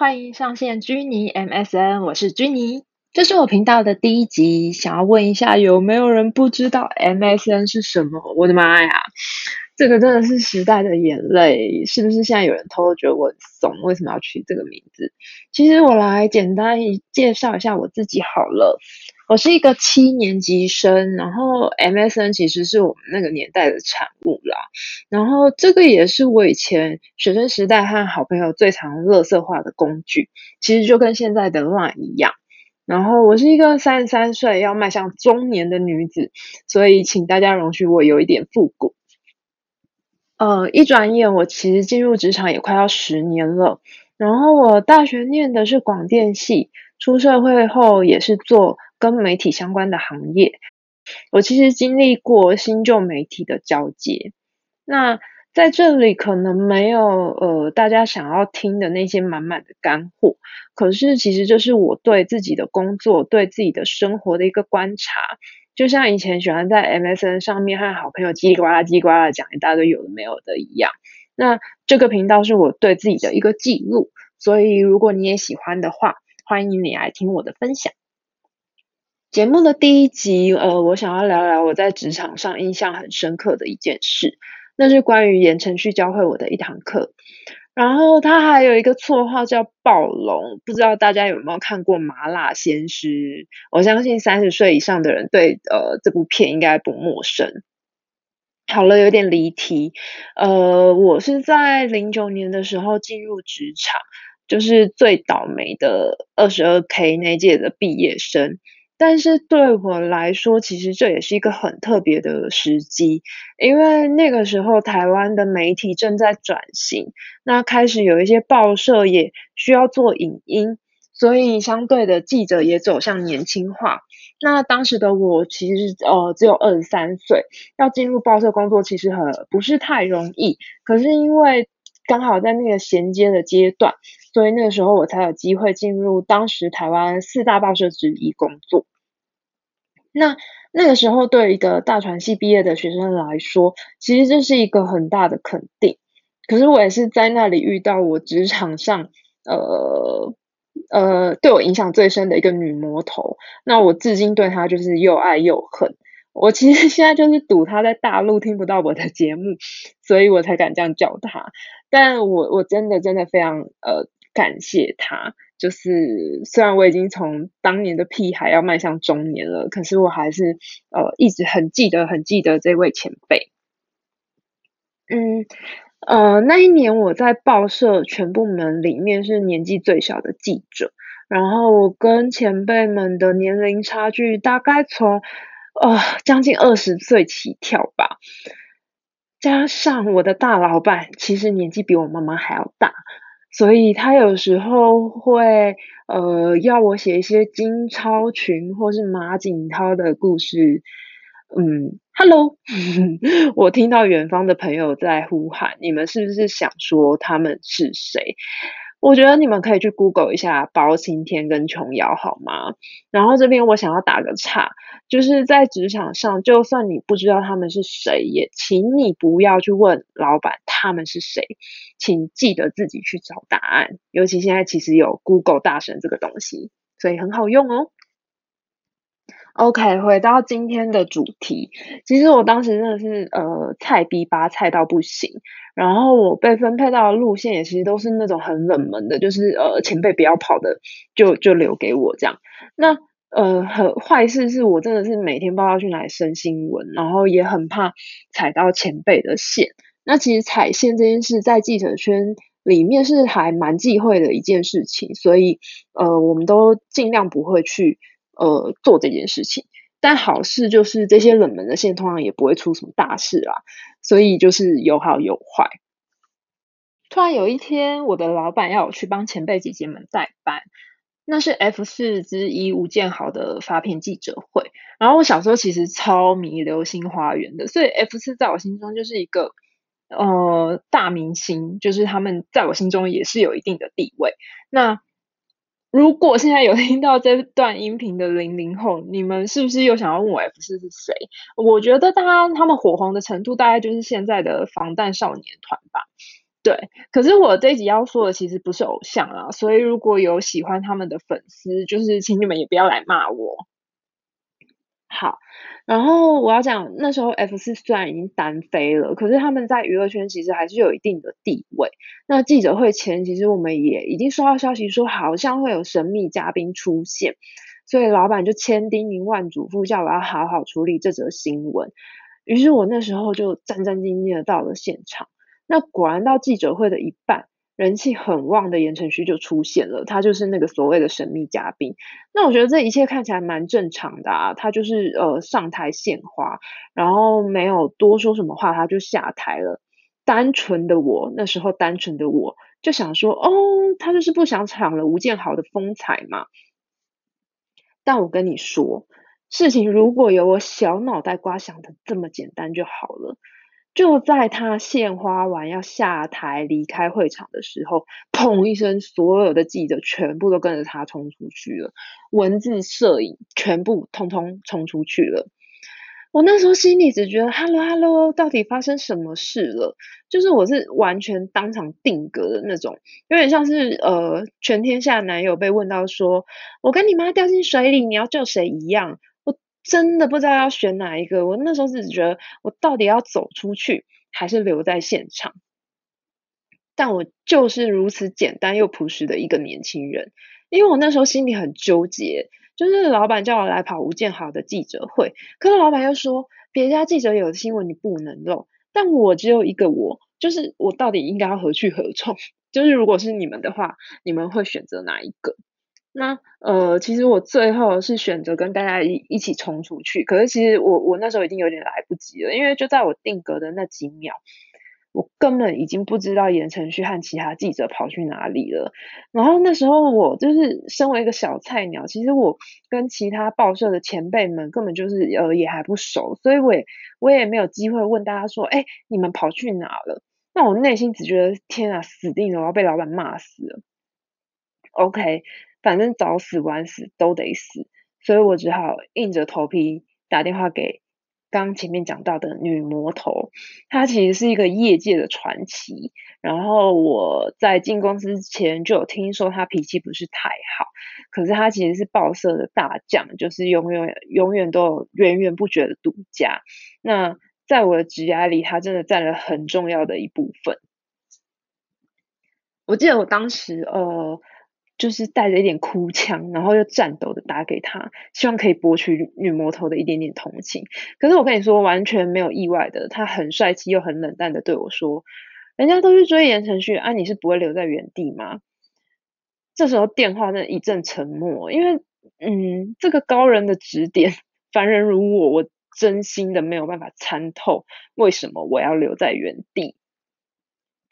欢迎上线居尼 MSN，我是居尼，这是我频道的第一集。想要问一下，有没有人不知道 MSN 是什么？我的妈呀，这个真的是时代的眼泪，是不是？现在有人偷偷觉得我很怂，为什么要取这个名字？其实我来简单介绍一下我自己好了。我是一个七年级生，然后 MSN 其实是我们那个年代的产物啦。然后这个也是我以前学生时代和好朋友最常垃圾化的工具，其实就跟现在的 Line 一样。然后我是一个三十三岁要迈向中年的女子，所以请大家容许我有一点复古。呃，一转眼我其实进入职场也快要十年了。然后我大学念的是广电系，出社会后也是做。跟媒体相关的行业，我其实经历过新旧媒体的交接。那在这里可能没有呃大家想要听的那些满满的干货，可是其实这是我对自己的工作、对自己的生活的一个观察。就像以前喜欢在 MSN 上面和好朋友叽里呱啦、叽里呱啦讲一大堆有的没有的一样。那这个频道是我对自己的一个记录，所以如果你也喜欢的话，欢迎你来听我的分享。节目的第一集，呃，我想要聊聊我在职场上印象很深刻的一件事，那是关于言承旭教会我的一堂课。然后他还有一个绰号叫暴龙，不知道大家有没有看过《麻辣鲜师》？我相信三十岁以上的人对呃这部片应该不陌生。好了，有点离题。呃，我是在零九年的时候进入职场，就是最倒霉的二十二 K 那届的毕业生。但是对我来说，其实这也是一个很特别的时机，因为那个时候台湾的媒体正在转型，那开始有一些报社也需要做影音，所以相对的记者也走向年轻化。那当时的我其实呃只有二十三岁，要进入报社工作其实很不是太容易，可是因为刚好在那个衔接的阶段，所以那个时候我才有机会进入当时台湾四大报社之一工作。那那个时候，对一个大传系毕业的学生来说，其实这是一个很大的肯定。可是我也是在那里遇到我职场上，呃呃，对我影响最深的一个女魔头。那我至今对她就是又爱又恨。我其实现在就是赌她在大陆听不到我的节目，所以我才敢这样叫她。但我我真的真的非常呃感谢他。就是虽然我已经从当年的屁孩要迈向中年了，可是我还是呃一直很记得很记得这位前辈。嗯呃那一年我在报社全部门里面是年纪最小的记者，然后我跟前辈们的年龄差距大概从呃将近二十岁起跳吧，加上我的大老板其实年纪比我妈妈还要大。所以他有时候会呃要我写一些金超群或是马景涛的故事，嗯，Hello，我听到远方的朋友在呼喊，你们是不是想说他们是谁？我觉得你们可以去 Google 一下包青天跟琼瑶好吗？然后这边我想要打个岔，就是在职场上，就算你不知道他们是谁，也请你不要去问老板他们是谁，请记得自己去找答案。尤其现在其实有 Google 大神这个东西，所以很好用哦。OK，回到今天的主题，其实我当时真的是呃菜逼吧，菜到不行。然后我被分配到的路线也其实都是那种很冷门的，就是呃前辈不要跑的，就就留给我这样。那呃很坏事是我真的是每天不知道去哪里生新闻，然后也很怕踩到前辈的线。那其实踩线这件事在记者圈里面是还蛮忌讳的一件事情，所以呃我们都尽量不会去。呃，做这件事情，但好事就是这些冷门的线通常也不会出什么大事啦，所以就是有好有坏。突然有一天，我的老板要我去帮前辈姐姐们代班，那是 F 四之一吴建豪的发片记者会。然后我小时候其实超迷《流星花园》的，所以 F 四在我心中就是一个呃大明星，就是他们在我心中也是有一定的地位。那如果现在有听到这段音频的零零后，你们是不是又想要问我 F 四是谁？我觉得他他们火红的程度大概就是现在的防弹少年团吧。对，可是我这一集要说的其实不是偶像啊，所以如果有喜欢他们的粉丝，就是请你们也不要来骂我。好，然后我要讲那时候 F 四虽然已经单飞了，可是他们在娱乐圈其实还是有一定的地位。那记者会前，其实我们也已经收到消息说，好像会有神秘嘉宾出现，所以老板就千叮咛万嘱咐，叫我要好好处理这则新闻。于是我那时候就战战兢兢的到了现场。那果然到记者会的一半，人气很旺的言承旭就出现了，他就是那个所谓的神秘嘉宾。那我觉得这一切看起来蛮正常的啊，他就是呃上台献花，然后没有多说什么话，他就下台了。单纯的我那时候单纯的我就想说，哦，他就是不想抢了吴建豪的风采嘛。但我跟你说，事情如果有我小脑袋瓜想的这么简单就好了。就在他献花完要下台离开会场的时候，砰一声，所有的记者全部都跟着他冲出去了，文字、摄影全部通通冲出去了。我那时候心里只觉得，Hello Hello，到底发生什么事了？就是我是完全当场定格的那种，有点像是呃，全天下男友被问到说，我跟你妈掉进水里，你要救谁一样。真的不知道要选哪一个，我那时候是觉得我到底要走出去还是留在现场？但我就是如此简单又朴实的一个年轻人，因为我那时候心里很纠结，就是老板叫我来跑吴建豪的记者会，可是老板又说别家记者有的新闻你不能漏，但我只有一个我，就是我到底应该要何去何从？就是如果是你们的话，你们会选择哪一个？那呃，其实我最后是选择跟大家一一起冲出去，可是其实我我那时候已经有点来不及了，因为就在我定格的那几秒，我根本已经不知道言承旭和其他记者跑去哪里了。然后那时候我就是身为一个小菜鸟，其实我跟其他报社的前辈们根本就是呃也还不熟，所以我也我也没有机会问大家说，哎，你们跑去哪了？那我内心只觉得天啊，死定了，我要被老板骂死了。OK。反正早死晚死都得死，所以我只好硬着头皮打电话给刚前面讲到的女魔头。她其实是一个业界的传奇，然后我在进公司之前就有听说她脾气不是太好，可是她其实是报社的大将，就是永远永远都有源源不绝的独家。那在我的职涯里，她真的占了很重要的一部分。我记得我当时呃。就是带着一点哭腔，然后又颤抖的打给他，希望可以博取女魔头的一点点同情。可是我跟你说，完全没有意外的，他很帅气又很冷淡的对我说：“人家都去追言承旭，啊，你是不会留在原地吗？”这时候电话那一阵沉默，因为嗯，这个高人的指点，凡人如我，我真心的没有办法参透为什么我要留在原地。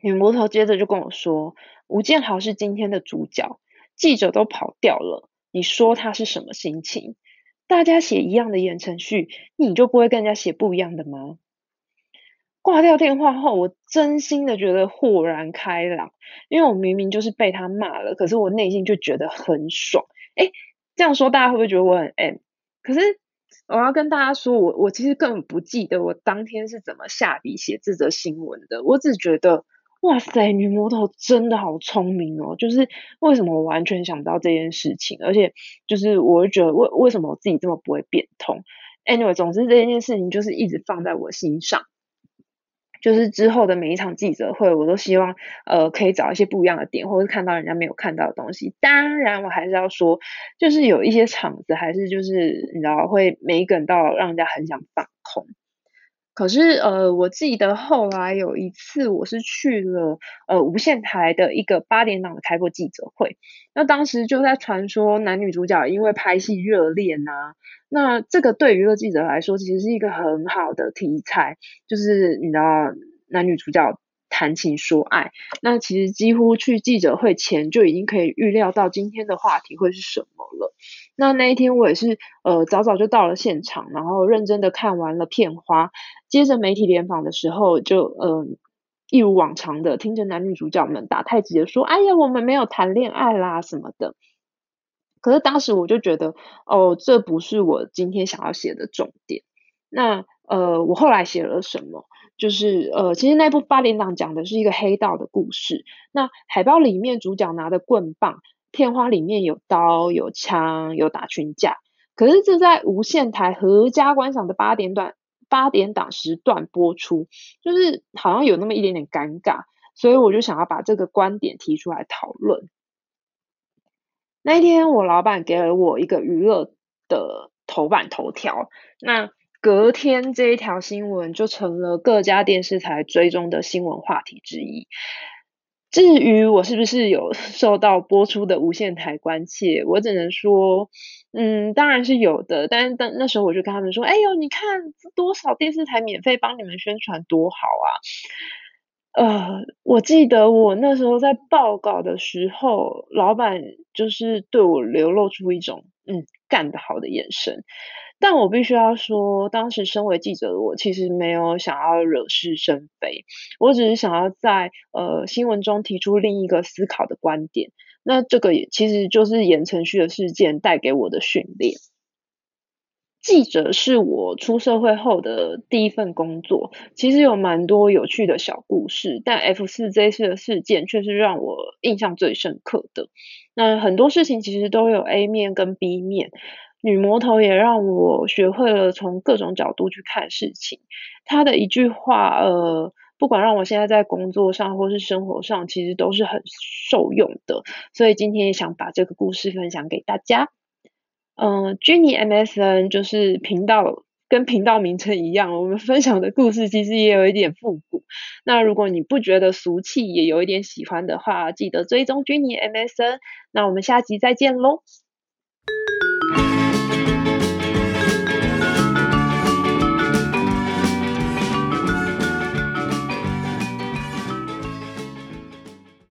女魔头接着就跟我说：“吴建豪是今天的主角。”记者都跑掉了，你说他是什么心情？大家写一样的言承旭，你就不会跟人家写不一样的吗？挂掉电话后，我真心的觉得豁然开朗，因为我明明就是被他骂了，可是我内心就觉得很爽。诶，这样说大家会不会觉得我很 M？可是我要跟大家说，我我其实根本不记得我当天是怎么下笔写这则新闻的，我只觉得。哇塞，女魔头真的好聪明哦！就是为什么我完全想不到这件事情，而且就是我会觉得为为什么我自己这么不会变通？Anyway，总之这件事情就是一直放在我心上。就是之后的每一场记者会，我都希望呃可以找一些不一样的点，或是看到人家没有看到的东西。当然，我还是要说，就是有一些场子还是就是你知道会没梗到让人家很想放空。可是，呃，我记得后来有一次，我是去了呃无线台的一个八点档的开播记者会，那当时就在传说男女主角因为拍戏热恋啊，那这个对娱乐记者来说其实是一个很好的题材，就是你知道男女主角。谈情说爱，那其实几乎去记者会前就已经可以预料到今天的话题会是什么了。那那一天我也是呃早早就到了现场，然后认真的看完了片花，接着媒体联访的时候就呃一如往常的听着男女主角们打太极的说：“哎呀，我们没有谈恋爱啦什么的。”可是当时我就觉得哦，这不是我今天想要写的重点。那呃，我后来写了什么？就是呃，其实那部八点档讲的是一个黑道的故事。那海报里面主角拿的棍棒，片花里面有刀有枪有打群架。可是这在无线台合家观赏的八点段八点档时段播出，就是好像有那么一点点尴尬，所以我就想要把这个观点提出来讨论。那一天，我老板给了我一个娱乐的头版头条，那。隔天这一条新闻就成了各家电视台追踪的新闻话题之一。至于我是不是有受到播出的无线台关切，我只能说，嗯，当然是有的。但是当那时候我就跟他们说：“哎呦，你看多少电视台免费帮你们宣传，多好啊！”呃，我记得我那时候在报稿的时候，老板就是对我流露出一种“嗯，干得好”的眼神。但我必须要说，当时身为记者的我，其实没有想要惹是生非，我只是想要在呃新闻中提出另一个思考的观点。那这个也其实就是言承旭的事件带给我的训练。记者是我出社会后的第一份工作，其实有蛮多有趣的小故事，但 F 四这次的事件却是让我印象最深刻的。那很多事情其实都有 A 面跟 B 面。女魔头也让我学会了从各种角度去看事情。她的一句话，呃，不管让我现在在工作上或是生活上，其实都是很受用的。所以今天也想把这个故事分享给大家。嗯、呃，Ginny MSN 就是频道，跟频道名称一样，我们分享的故事其实也有一点复古。那如果你不觉得俗气，也有一点喜欢的话，记得追踪 Ginny MSN。那我们下集再见喽。